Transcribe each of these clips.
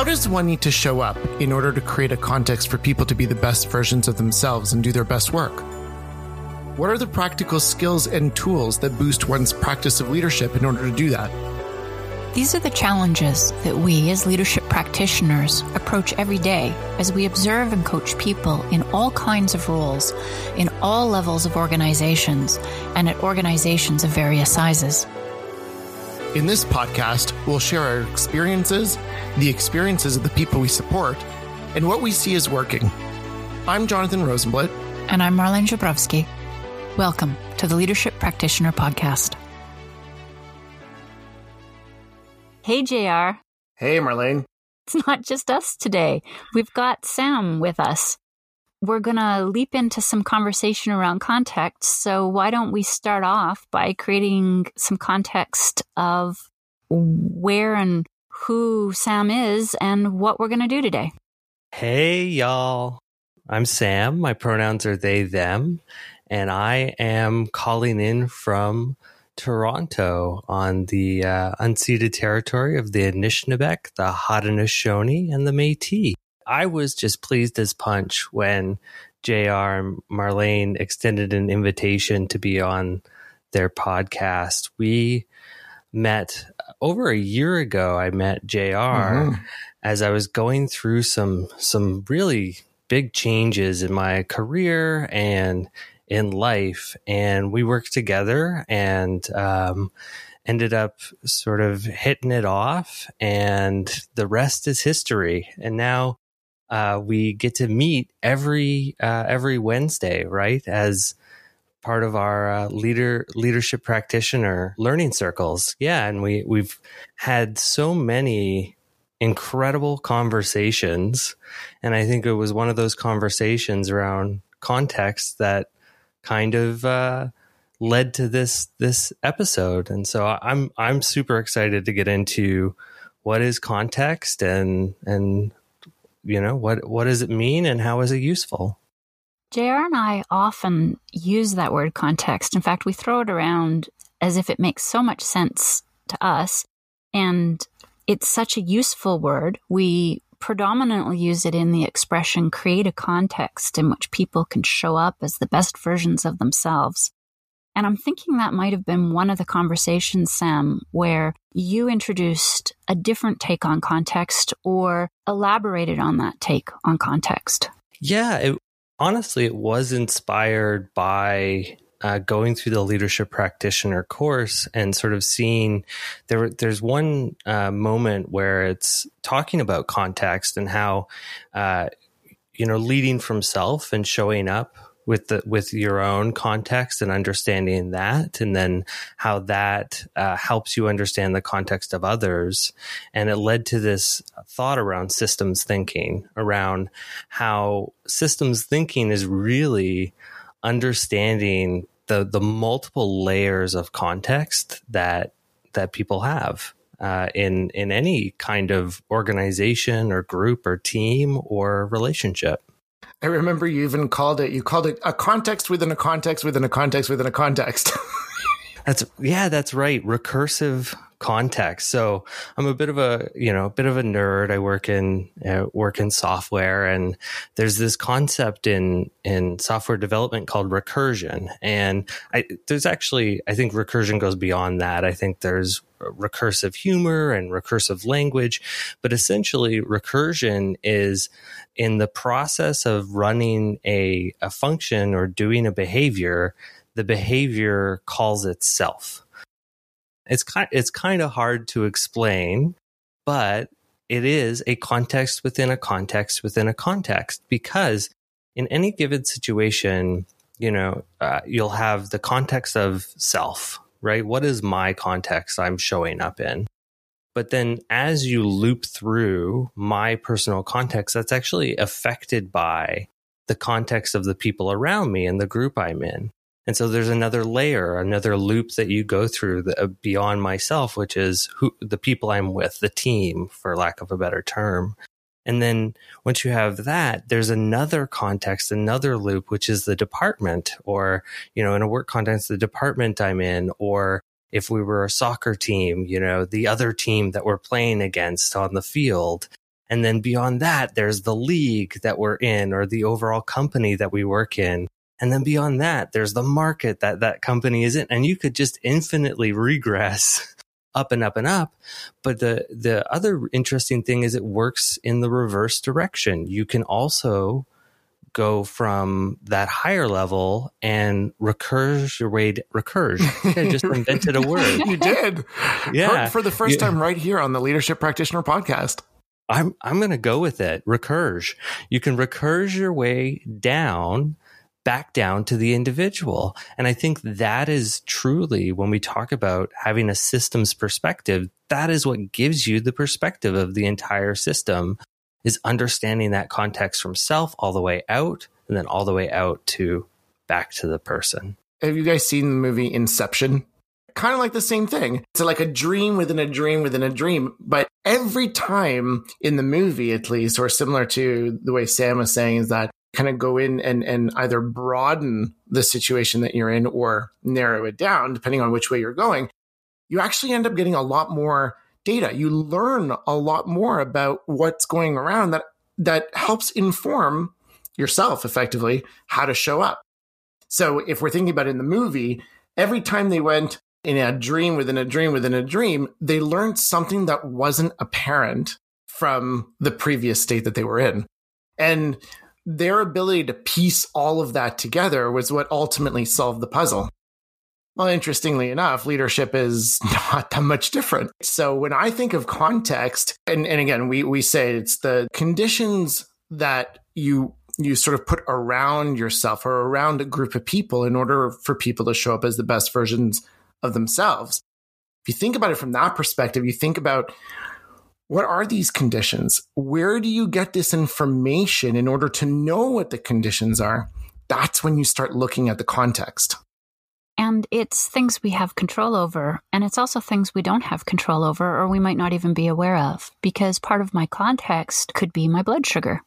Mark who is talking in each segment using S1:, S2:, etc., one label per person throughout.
S1: How does one need to show up in order to create a context for people to be the best versions of themselves and do their best work? What are the practical skills and tools that boost one's practice of leadership in order to do that?
S2: These are the challenges that we, as leadership practitioners, approach every day as we observe and coach people in all kinds of roles, in all levels of organizations, and at organizations of various sizes.
S1: In this podcast, we'll share our experiences, the experiences of the people we support, and what we see is working. I'm Jonathan Rosenblatt.
S2: And I'm Marlene Jabrowski. Welcome to the Leadership Practitioner Podcast. Hey, JR.
S1: Hey, Marlene.
S2: It's not just us today. We've got Sam with us. We're going to leap into some conversation around context. So, why don't we start off by creating some context of where and who Sam is and what we're going to do today?
S3: Hey, y'all. I'm Sam. My pronouns are they, them. And I am calling in from Toronto on the uh, unceded territory of the Anishinaabeg, the Haudenosaunee, and the Métis. I was just pleased as punch when JR and Marlene extended an invitation to be on their podcast. We met over a year ago. I met JR mm-hmm. as I was going through some some really big changes in my career and in life. And we worked together and um, ended up sort of hitting it off. And the rest is history. And now uh, we get to meet every uh, every Wednesday, right? As part of our uh, leader leadership practitioner learning circles. Yeah, and we we've had so many incredible conversations, and I think it was one of those conversations around context that kind of uh, led to this this episode. And so I'm I'm super excited to get into what is context and and you know what what does it mean and how is it useful.
S2: JR and I often use that word context. In fact, we throw it around as if it makes so much sense to us. And it's such a useful word. We predominantly use it in the expression create a context in which people can show up as the best versions of themselves. And I'm thinking that might have been one of the conversations, Sam, where you introduced a different take on context or elaborated on that take on context.
S3: Yeah, it, honestly, it was inspired by uh, going through the leadership practitioner course and sort of seeing there there's one uh, moment where it's talking about context and how uh, you know leading from self and showing up with the with your own context and understanding that and then how that uh, helps you understand the context of others and it led to this thought around systems thinking around how systems thinking is really understanding the the multiple layers of context that that people have uh, in in any kind of organization or group or team or relationship.
S1: I remember you even called it you called it a context within a context within a context within a context.
S3: that's yeah, that's right. Recursive context. So I'm a bit of a, you know, a bit of a nerd. I work in uh, work in software and there's this concept in in software development called recursion. And I there's actually I think recursion goes beyond that. I think there's recursive humor and recursive language, but essentially recursion is in the process of running a a function or doing a behavior, the behavior calls itself. It's kind it's kind of hard to explain, but it is a context within a context within a context because in any given situation, you know, uh, you'll have the context of self, right? What is my context I'm showing up in? But then as you loop through my personal context, that's actually affected by the context of the people around me and the group I'm in. And so there's another layer, another loop that you go through the, uh, beyond myself, which is who the people I'm with, the team, for lack of a better term. And then once you have that, there's another context, another loop, which is the department, or, you know, in a work context, the department I'm in, or if we were a soccer team, you know, the other team that we're playing against on the field. And then beyond that, there's the league that we're in or the overall company that we work in. And then beyond that, there's the market that that company is in. And you could just infinitely regress up and up and up. But the, the other interesting thing is it works in the reverse direction. You can also go from that higher level and recurge your way recurge. I just invented a word.
S1: you did.
S3: Yeah.
S1: Heard for the first
S3: Yeah.
S1: time right here on the Leadership Practitioner podcast.
S3: I'm I'm going to go with it. Recurge. You can recurge your way down back down to the individual. And I think that is truly when we talk about having a systems perspective, that is what gives you the perspective of the entire system is understanding that context from self all the way out and then all the way out to back to the person.
S1: Have you guys seen the movie Inception? Kind of like the same thing. It's like a dream within a dream within a dream. But every time in the movie, at least, or similar to the way Sam was saying, is that kind of go in and, and either broaden the situation that you're in or narrow it down, depending on which way you're going. You actually end up getting a lot more data. You learn a lot more about what's going around that, that helps inform yourself effectively how to show up. So if we're thinking about in the movie, every time they went in a dream within a dream within a dream, they learned something that wasn't apparent from the previous state that they were in. And their ability to piece all of that together was what ultimately solved the puzzle. Well, interestingly enough, leadership is not that much different. So when I think of context, and, and again, we, we say it's the conditions that you you sort of put around yourself or around a group of people in order for people to show up as the best versions of themselves. If you think about it from that perspective, you think about what are these conditions? Where do you get this information in order to know what the conditions are? That's when you start looking at the context.
S2: And it's things we have control over. And it's also things we don't have control over or we might not even be aware of. Because part of my context could be my blood sugar.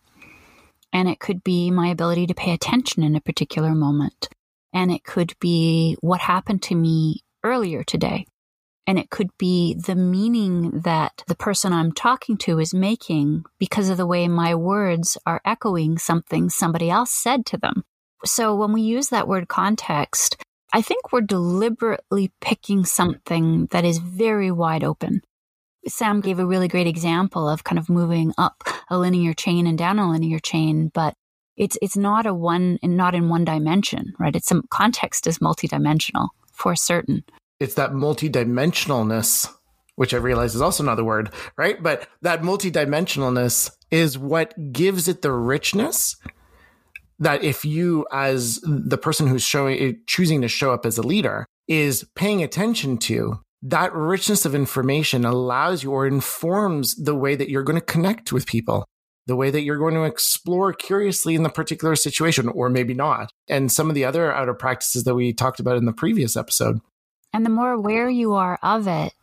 S2: And it could be my ability to pay attention in a particular moment. And it could be what happened to me earlier today. And it could be the meaning that the person I'm talking to is making because of the way my words are echoing something somebody else said to them. So when we use that word context, I think we're deliberately picking something that is very wide open. Sam gave a really great example of kind of moving up a linear chain and down a linear chain, but it's it's not a one and not in one dimension, right? It's some context is multidimensional for certain.
S1: It's that multidimensionalness, which I realize is also another word, right? But that multidimensionalness is what gives it the richness that if you as the person who's showing eh, choosing to show up as a leader is paying attention to that richness of information allows you or informs the way that you're going to connect with people the way that you're going to explore curiously in the particular situation or maybe not and some of the other outer practices that we talked about in the previous episode
S2: And the more aware you are of it,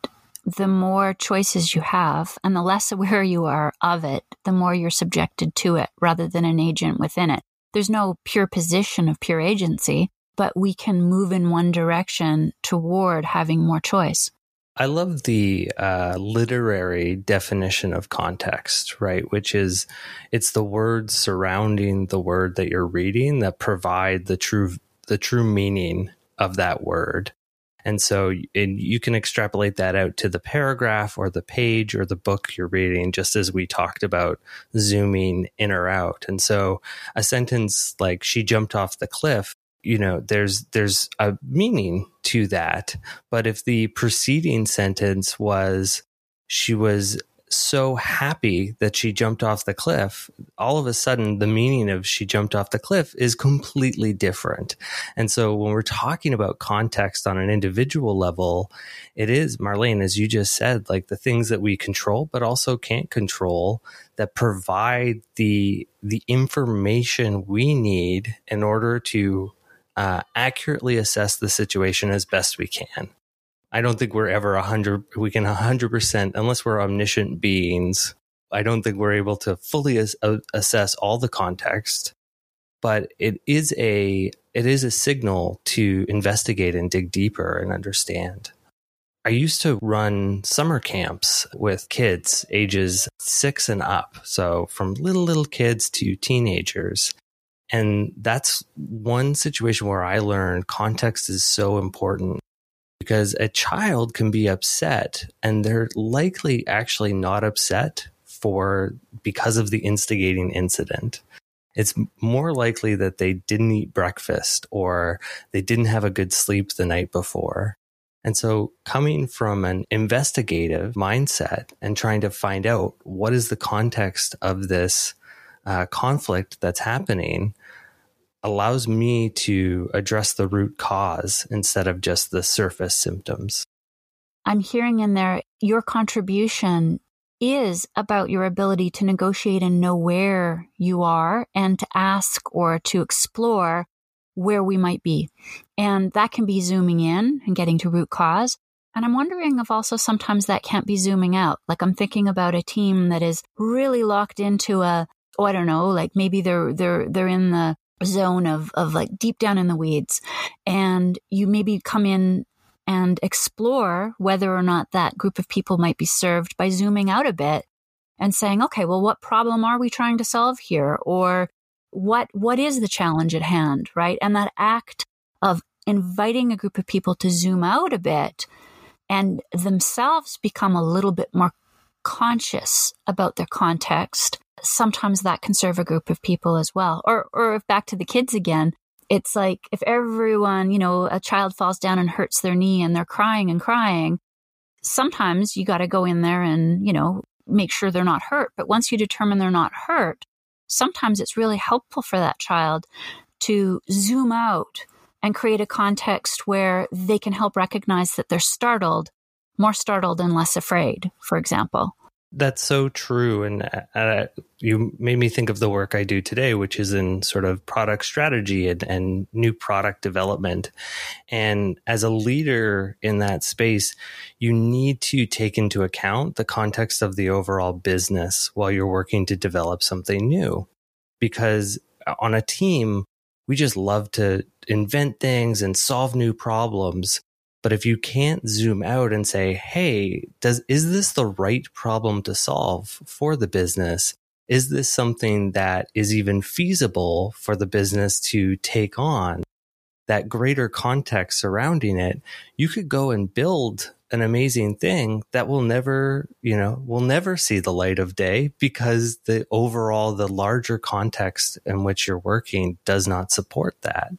S2: the more choices you have. And the less aware you are of it, the more you're subjected to it rather than an agent within it. There's no pure position of pure agency, but we can move in one direction toward having more choice.
S3: I love the uh, literary definition of context, right? Which is it's the words surrounding the word that you're reading that provide the true the true meaning of that word. And so and you can extrapolate that out to the paragraph or the page or the book you're reading, just as we talked about zooming in or out. And so a sentence like she jumped off the cliff, you know, there's there's a meaning to that. But if the preceding sentence was she was so happy that she jumped off the cliff, all of a sudden the meaning of she jumped off the cliff is completely different. And so when we're talking about context on an individual level, it is, Marlene, as you just said, like the things that we control, but also can't control that provide the the information we need in order to uh, accurately assess the situation as best we can. I don't think we're ever a hundred. We can a hundred percent unless we're omniscient beings. I don't think we're able to fully as, uh, assess all the context, but it is a it is a signal to investigate and dig deeper and understand. I used to run summer camps with kids ages six and up. So from little, little kids to teenagers. And that's one situation where I learned context is so important because a child can be upset and they're likely actually not upset for because of the instigating incident. It's more likely that they didn't eat breakfast or they didn't have a good sleep the night before. And so coming from an investigative mindset and trying to find out what is the context of this uh, conflict that's happening allows me to address the root cause instead of just the surface symptoms.
S2: I'm hearing in there your contribution is about your ability to negotiate and know where you are and to ask or to explore where we might be. And that can be zooming in and getting to root cause. And I'm wondering if also sometimes that can't be zooming out. Like I'm thinking about a team that is really locked into a, oh, I don't know, like maybe they're, they're, they're in the zone of, of like deep down in the weeds and you maybe come in and explore whether or not that group of people might be served by zooming out a bit and saying, okay, well, what problem are we trying to solve here? Or what, what is the challenge at hand? Right. And that act of inviting a group of people to zoom out a bit and themselves become a little bit more conscious about their context sometimes that can serve a group of people as well. Or, or if back to the kids again, it's like if everyone, you know, a child falls down and hurts their knee and they're crying and crying, sometimes you got to go in there and, you know, make sure they're not hurt. But once you determine they're not hurt, sometimes it's really helpful for that child to zoom out and create a context where they can help recognize that they're startled, more startled and less afraid, for example.
S3: That's so true. And uh, you made me think of the work I do today, which is in sort of product strategy and, and new product development. And as a leader in that space, you need to take into account the context of the overall business while you're working to develop something new. Because on a team, we just love to invent things and solve new problems. But if you can't zoom out and say, Hey, does, is this the right problem to solve for the business? Is this something that is even feasible for the business to take on? That greater context surrounding it, you could go and build an amazing thing that will never, you know, will never see the light of day because the overall, the larger context in which you're working does not support that.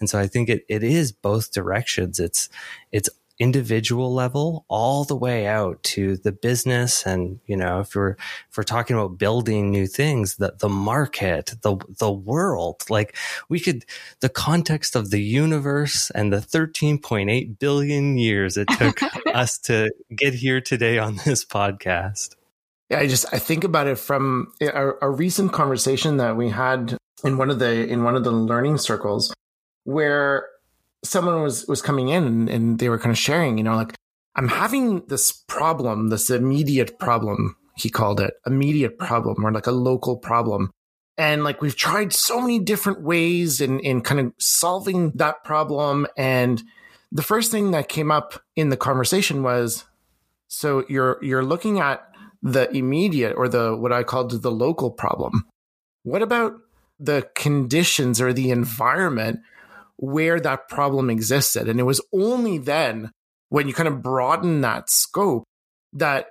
S3: And so I think it, it is both directions. It's, it's individual level all the way out to the business and you know if we're if we're talking about building new things the the market the the world like we could the context of the universe and the 13.8 billion years it took us to get here today on this podcast.
S1: Yeah i just i think about it from a, a recent conversation that we had in one of the in one of the learning circles where someone was was coming in and, they were kind of sharing, you know, like I'm having this problem, this immediate problem, he called it, immediate problem or like a local problem. And like we've tried so many different ways in in kind of solving that problem. And the first thing that came up in the conversation was so you're you're looking at the immediate or the what I called the local problem. What about the conditions or the environment where that problem existed. And it was only then when you kind of broaden that scope that,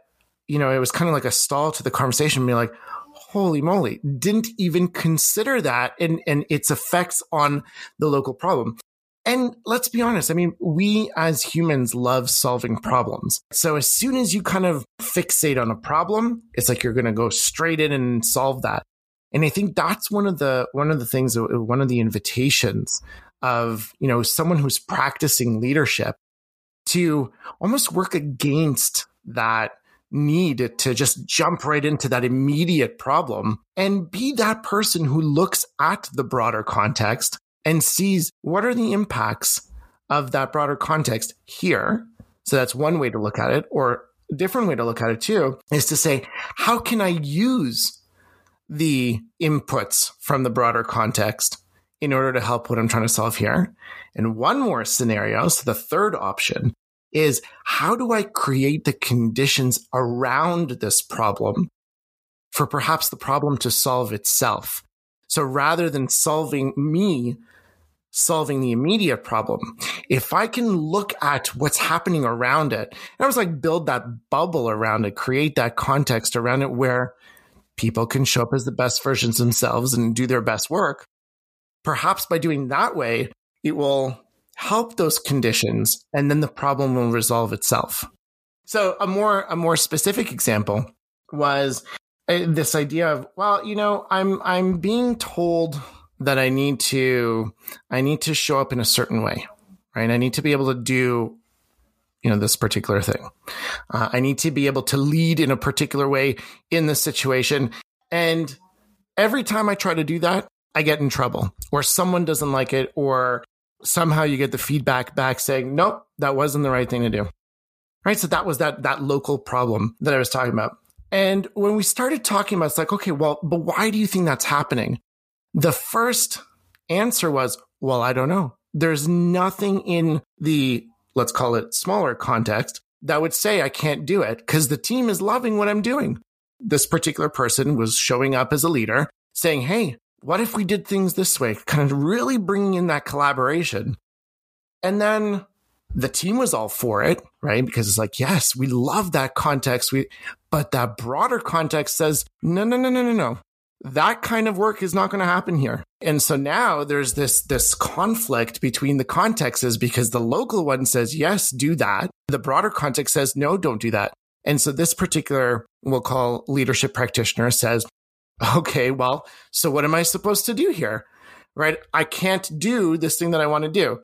S1: you know, it was kind of like a stall to the conversation, being like, holy moly, didn't even consider that and, and its effects on the local problem. And let's be honest. I mean, we as humans love solving problems. So as soon as you kind of fixate on a problem, it's like you're going to go straight in and solve that. And I think that's one of the, one of the things, one of the invitations of, you know, someone who's practicing leadership to almost work against that need to just jump right into that immediate problem and be that person who looks at the broader context and sees what are the impacts of that broader context here. So that's one way to look at it. Or a different way to look at it too is to say, how can I use the inputs from the broader context in order to help what I'm trying to solve here. And one more scenario, so the third option is how do I create the conditions around this problem for perhaps the problem to solve itself? So rather than solving me, solving the immediate problem, if I can look at what's happening around it, and I was like, build that bubble around it, create that context around it where people can show up as the best versions themselves and do their best work. Perhaps by doing that way, it will help those conditions and then the problem will resolve itself. So a more, a more specific example was uh, this idea of, well, you know, I'm, I'm being told that I need to, I need to show up in a certain way, right? I need to be able to do, you know, this particular thing. Uh, I need to be able to lead in a particular way in this situation. And every time I try to do that, I get in trouble or someone doesn't like it or somehow you get the feedback back saying, nope, that wasn't the right thing to do. Right. So that was that, that local problem that I was talking about. And when we started talking about, it's like, okay, well, but why do you think that's happening? The first answer was, well, I don't know. There's nothing in the, let's call it smaller context that would say I can't do it because the team is loving what I'm doing. This particular person was showing up as a leader saying, Hey, what if we did things this way? Kind of really bringing in that collaboration. And then the team was all for it, right? Because it's like, yes, we love that context. We, but that broader context says, no, no, no, no, no, no. That kind of work is not going to happen here. And so now there's this, this conflict between the contexts because the local one says, yes, do that. The broader context says, no, don't do that. And so this particular, we'll call leadership practitioner says, okay, well, so what am I supposed to do here? Right? I can't do this thing that I want to do.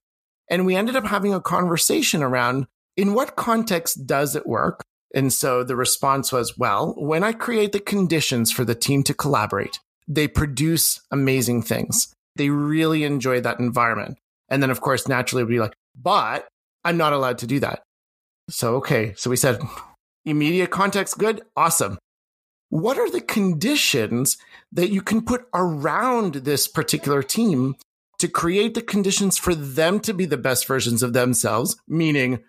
S1: And we ended up having a conversation around in what context does it work? And so the response was, well, when I create the conditions for the team to collaborate, they produce amazing things. They really enjoy that environment. And then, of course, naturally, we'd be like, but I'm not allowed to do that. So, okay. So we said, immediate context, good, awesome what are the conditions that you can put around this particular team to create the conditions for them to be the best versions of themselves, meaning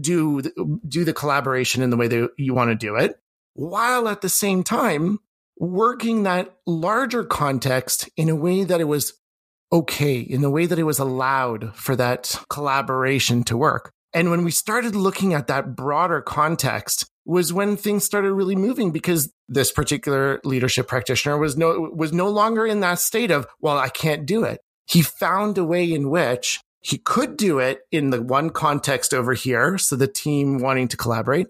S1: do, do the collaboration in the way that you want to do it, while at the same time working that larger context in a way that it was okay, in the way that it was allowed for that collaboration to work. And when we started looking at that broader context, was when things started really moving because this particular leadership practitioner was no was no longer in that state of well I can't do it. He found a way in which he could do it in the one context over here so the team wanting to collaborate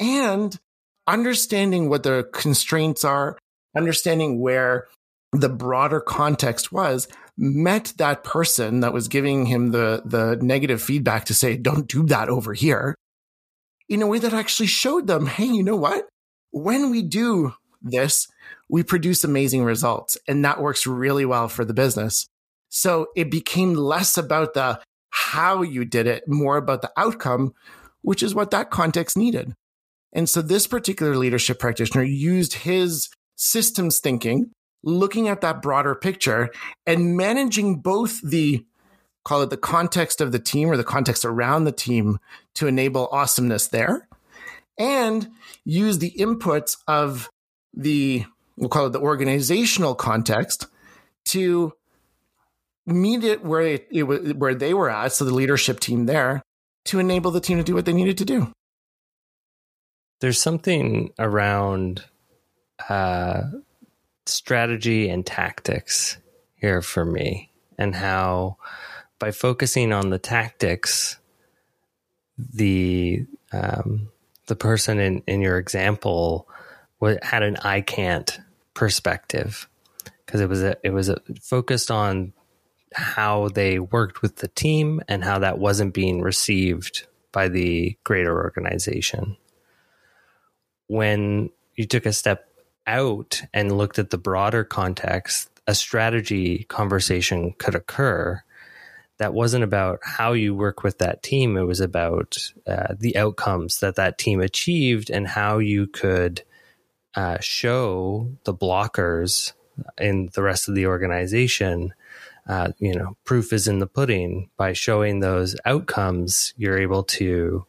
S1: and understanding what the constraints are, understanding where the broader context was met that person that was giving him the the negative feedback to say don't do that over here in a way that actually showed them, hey, you know what? When we do this, we produce amazing results. And that works really well for the business. So it became less about the how you did it, more about the outcome, which is what that context needed. And so this particular leadership practitioner used his systems thinking, looking at that broader picture and managing both the call it the context of the team or the context around the team to enable awesomeness there and use the inputs of the we'll call it the organizational context to meet it where it, it where they were at so the leadership team there to enable the team to do what they needed to do.
S3: There's something around uh, strategy and tactics here for me and how by focusing on the tactics, the um, the person in, in your example had an I can't perspective because it was a, it was a, focused on how they worked with the team and how that wasn't being received by the greater organization. When you took a step out and looked at the broader context, a strategy conversation could occur that wasn't about how you work with that team. It was about uh, the outcomes that that team achieved and how you could uh, show the blockers in the rest of the organization. Uh, you know, proof is in the pudding. By showing those outcomes, you're able to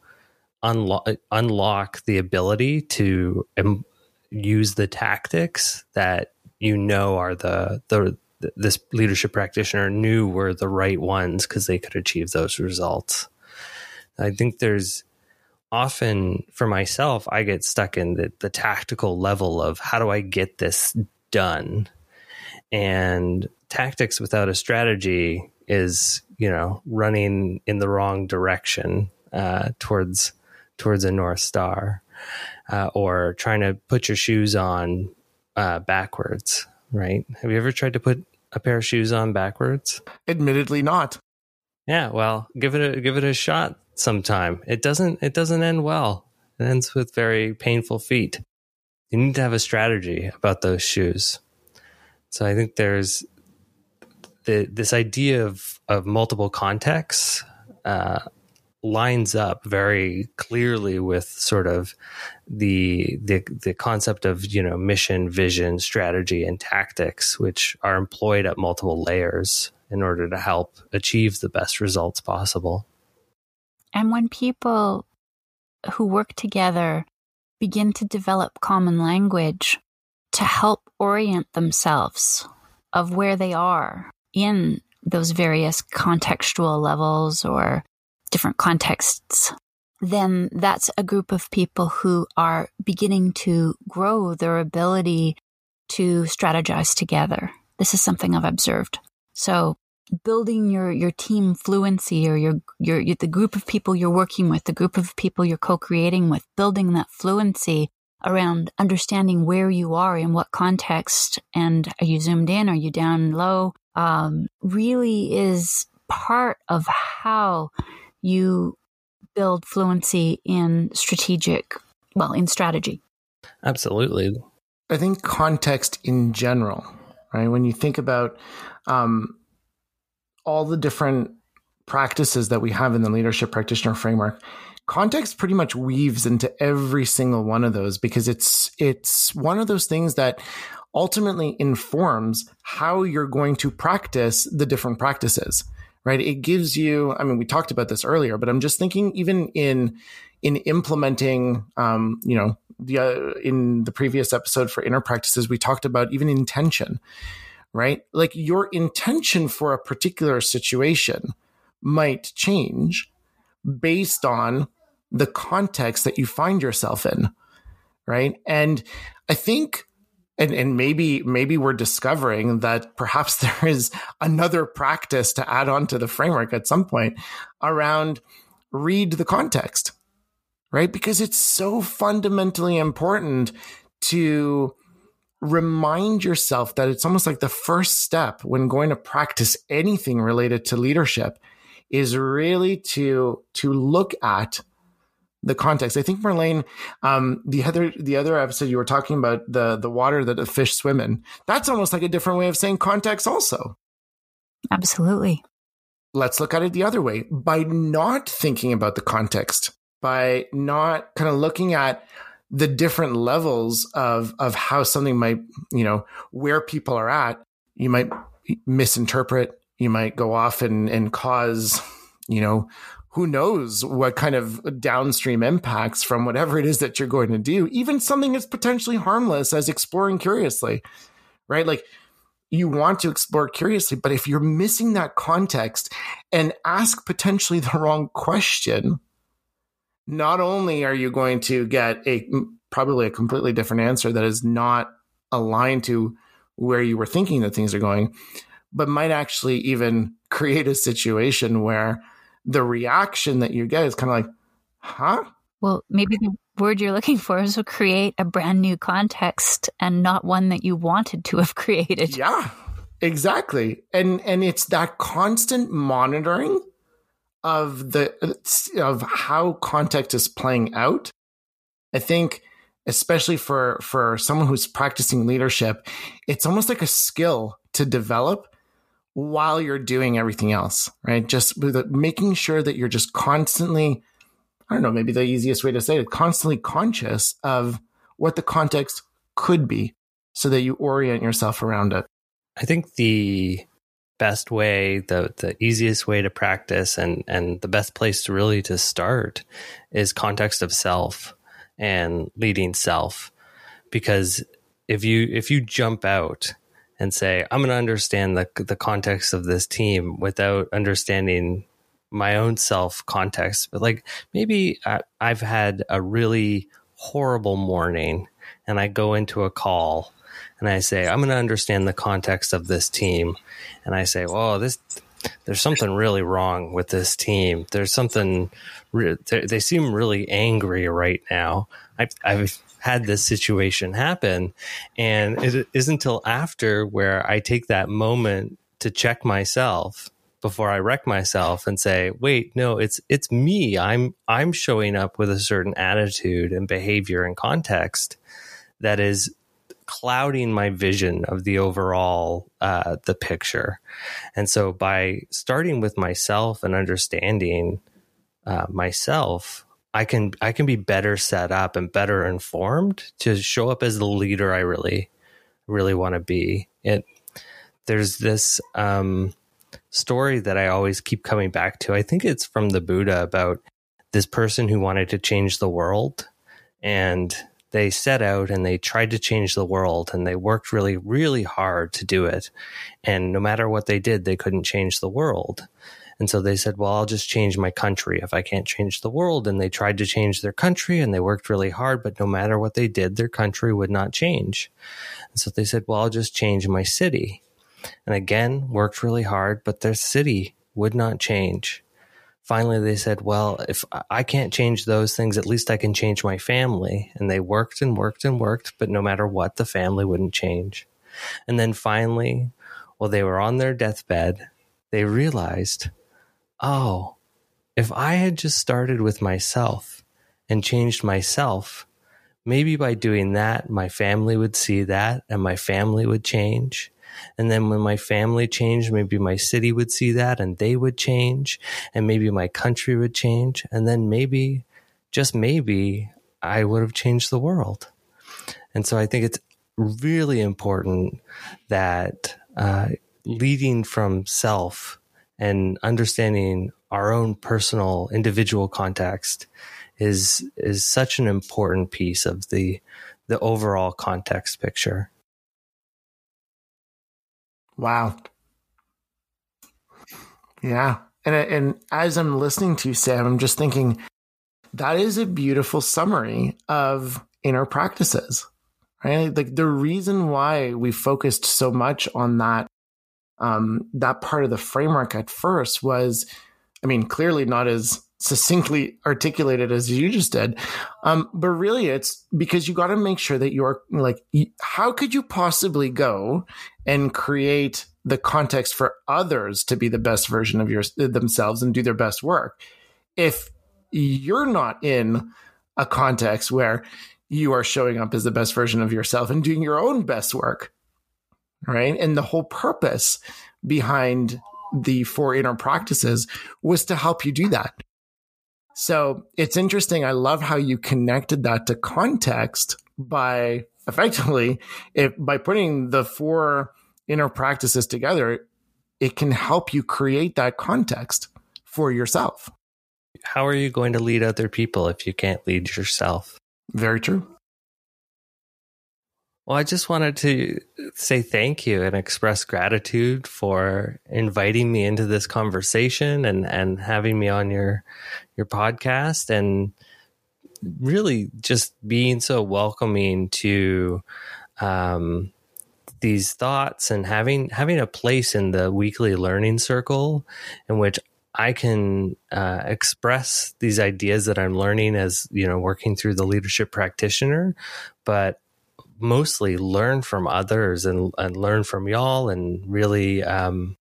S3: unlock unlock the ability to um, use the tactics that you know are the the this leadership practitioner knew were the right ones because they could achieve those results. I think there's often for myself, I get stuck in the, the tactical level of how do I get this done? And tactics without a strategy is, you know, running in the wrong direction uh, towards towards a north star, uh, or trying to put your shoes on uh, backwards. Right? Have you ever tried to put a pair of shoes on backwards?
S1: Admittedly, not.
S3: Yeah, well, give it a give it a shot sometime. It doesn't it doesn't end well. It ends with very painful feet. You need to have a strategy about those shoes. So I think there's the, this idea of of multiple contexts uh, lines up very clearly with sort of the the the concept of you know mission, vision, strategy, and tactics, which are employed at multiple layers in order to help achieve the best results possible.
S2: And when people who work together begin to develop common language to help orient themselves of where they are in those various contextual levels or different contexts, then that's a group of people who are beginning to grow their ability to strategize together. This is something I've observed. So building your your team fluency or your, your your the group of people you're working with, the group of people you're co-creating with, building that fluency around understanding where you are in what context and are you zoomed in, are you down low, um, really is part of how you build fluency in strategic, well, in strategy.
S3: Absolutely.
S1: I think context in general, right? When you think about um, all the different practices that we have in the leadership practitioner framework, context pretty much weaves into every single one of those because it's it's one of those things that ultimately informs how you're going to practice the different practices right it gives you i mean we talked about this earlier but i'm just thinking even in in implementing um, you know the uh, in the previous episode for inner practices we talked about even intention right? Like your intention for a particular situation might change based on the context that you find yourself in, right? And I think and, and maybe maybe we're discovering that perhaps there is another practice to add on to the framework at some point around read the context right? Because it's so fundamentally important to remind yourself that it's almost like the first step when going to practice anything related to leadership is really to to look at the context. I think Marlene, um, the other the other episode you were talking about the the water that the fish swim in. That's almost like a different way of saying context, also.
S2: Absolutely.
S1: Let's look at it the other way. By not thinking about the context, by not kind of looking at the different levels of of how something might you know where people are at you might misinterpret you might go off and and cause you know who knows what kind of downstream impacts from whatever it is that you're going to do. Even something as potentially harmless as exploring curiously right? Like you want to explore curiously but if you're missing that context and ask potentially the wrong question not only are you going to get a probably a completely different answer that is not aligned to where you were thinking that things are going, but might actually even create a situation where the reaction that you get is kind of like, huh?
S2: Well, maybe the word you're looking for is to create a brand new context and not one that you wanted to have created.
S1: Yeah, exactly. And and it's that constant monitoring of the of how context is playing out, I think especially for for someone who's practicing leadership, it's almost like a skill to develop while you're doing everything else, right? Just making sure that you're just constantly I don't know, maybe the easiest way to say it, constantly conscious of what the context could be so that you orient yourself around it.
S3: I think the best way, the the easiest way to practice and and the best place to really to start is context of self and leading self. Because if you if you jump out and say, I'm going to understand the the context of this team without understanding my own self context, but like maybe I, I've had a really horrible morning and I go into a call and I say, I'm going to understand the context of this team. And I say, well, this, there's something really wrong with this team. There's something, they seem really angry right now. I've, I've had this situation happen. And it isn't until after where I take that moment to check myself before I wreck myself and say, wait, no, it's it's me. I'm I'm showing up with a certain attitude and behavior and context that is clouding my vision of the overall uh, the picture. And so by starting with myself and understanding uh, myself, I can I can be better set up and better informed to show up as the leader I really really want to be. It there's this um, story that I always keep coming back to. I think it's from the Buddha about this person who wanted to change the world and they set out and they tried to change the world and they worked really, really hard to do it. And no matter what they did, they couldn't change the world. And so they said, well, I'll just change my country if I can't change the world. And they tried to change their country and they worked really hard, but no matter what they did, their country would not change. And so they said, well, I'll just change my city. And again, worked really hard, but their city would not change finally they said, well, if I can't change those things, at least I can change my family. And they worked and worked and worked, but no matter what, the family wouldn't change. And then finally, while they were on their deathbed, they realized, oh, if I had just started with myself and changed myself, maybe by doing that, my family would see that and my family would change. And then when my family changed, maybe my city would see that and they would change and maybe my country would change. And then maybe, just maybe, I would have changed the world. And so I think it's really important that uh, leading from self and understanding our own personal individual context is is such an important piece of the the overall context picture.
S1: Wow. Yeah. And, and as I'm listening to you, Sam, I'm just thinking that is a beautiful summary of inner practices, right? Like the reason why we focused so much on that, um, that part of the framework at first was, I mean, clearly not as succinctly articulated as you just did. Um, but really, it's because you got to make sure that you're like, how could you possibly go and create the context for others to be the best version of your, themselves and do their best work if you're not in a context where you are showing up as the best version of yourself and doing your own best work? Right. And the whole purpose behind the four inner practices was to help you do that so it's interesting. I love how you connected that to context by effectively, if by putting the four inner practices together, it can help you create that context for yourself.
S3: How are you going to lead other people if you can't lead yourself?
S1: Very true.
S3: Well, I just wanted to say thank you and express gratitude for inviting me into this conversation and, and having me on your your podcast and really just being so welcoming to um, these thoughts and having having a place in the weekly learning circle in which I can uh, express these ideas that I'm learning as you know working through the leadership practitioner, but mostly learn from others and, and learn from y'all and really um,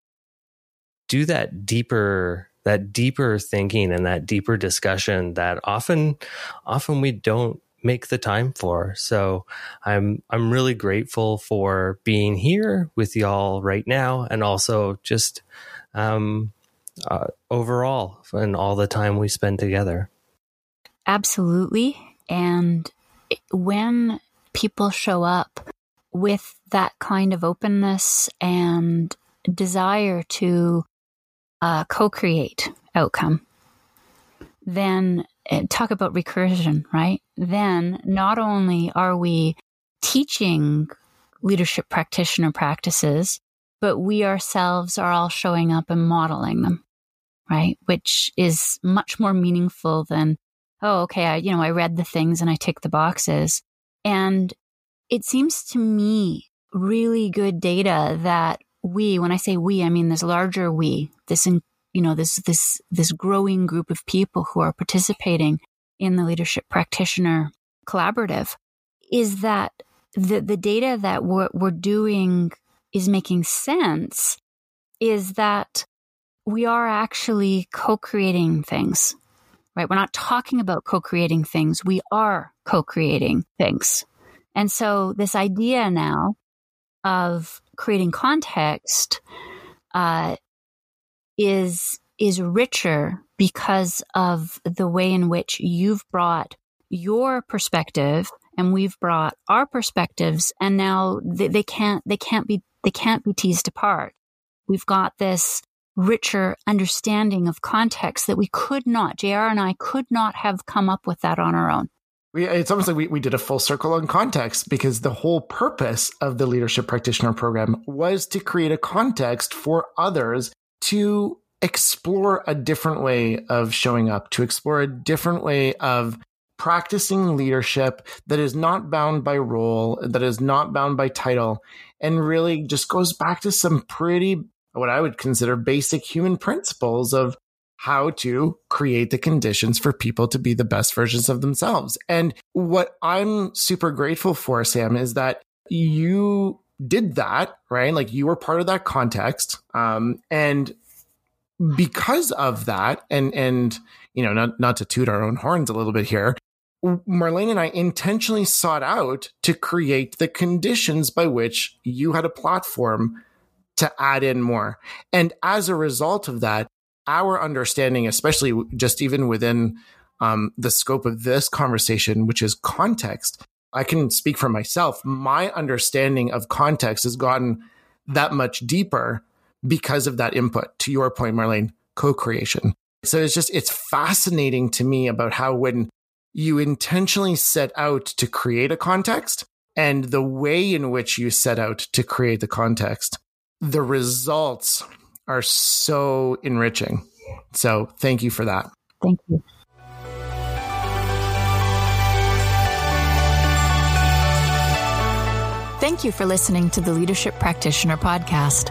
S3: do that deeper that deeper thinking and that deeper discussion that often often we don't make the time for. So I'm I'm really grateful for being here with y'all right now and also just um, uh, overall and all the time we spend together.
S2: Absolutely. And when people show up with that kind of openness and desire to uh, co create outcome, then eh, talk about recursion, right? Then not only are we teaching leadership practitioner practices, but we ourselves are all showing up and modeling them, right? Which is much more meaningful than, oh, okay, I, you know, I read the things and I tick the boxes. And it seems to me really good data that we, when I say we, I mean this larger we, this, you know, this, this, this growing group of people who are participating in the leadership practitioner collaborative is that the, the data that we're, we're doing is making sense is that we are actually co-creating things, right? We're not talking about co-creating things. We are co-creating things. And so this idea now of creating context uh, is is richer because of the way in which you've brought your perspective and we've brought our perspectives and now they, they can't they can't be they can't be teased apart we've got this richer understanding of context that we could not jr and i could not have come up with that on our own
S1: we, it's almost like we, we did a full circle on context because the whole purpose of the leadership practitioner program was to create a context for others to explore a different way of showing up, to explore a different way of practicing leadership that is not bound by role, that is not bound by title, and really just goes back to some pretty, what I would consider basic human principles of how to create the conditions for people to be the best versions of themselves. And what I'm super grateful for, Sam, is that you did that, right? Like you were part of that context. Um, and because of that, and, and, you know, not, not to toot our own horns a little bit here, Marlene and I intentionally sought out to create the conditions by which you had a platform to add in more. And as a result of that, our understanding, especially just even within um, the scope of this conversation, which is context, I can speak for myself. My understanding of context has gotten that much deeper because of that input. To your point, Marlene, co creation. So it's just, it's fascinating to me about how when you intentionally set out to create a context and the way in which you set out to create the context, the results are so enriching. So thank you for that.
S2: Thank you.
S4: Thank you for listening to the Leadership Practitioner Podcast.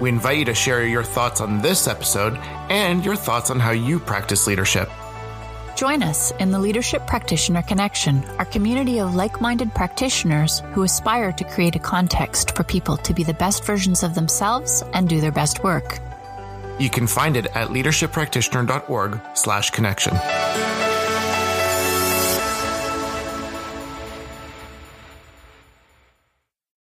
S1: We invite you to share your thoughts on this episode and your thoughts on how you practice leadership.
S4: Join us in the Leadership Practitioner Connection, our community of like minded practitioners who aspire to create a context for people to be the best versions of themselves and do their best work.
S1: You can find it at leadershippractitioner.org slash connection.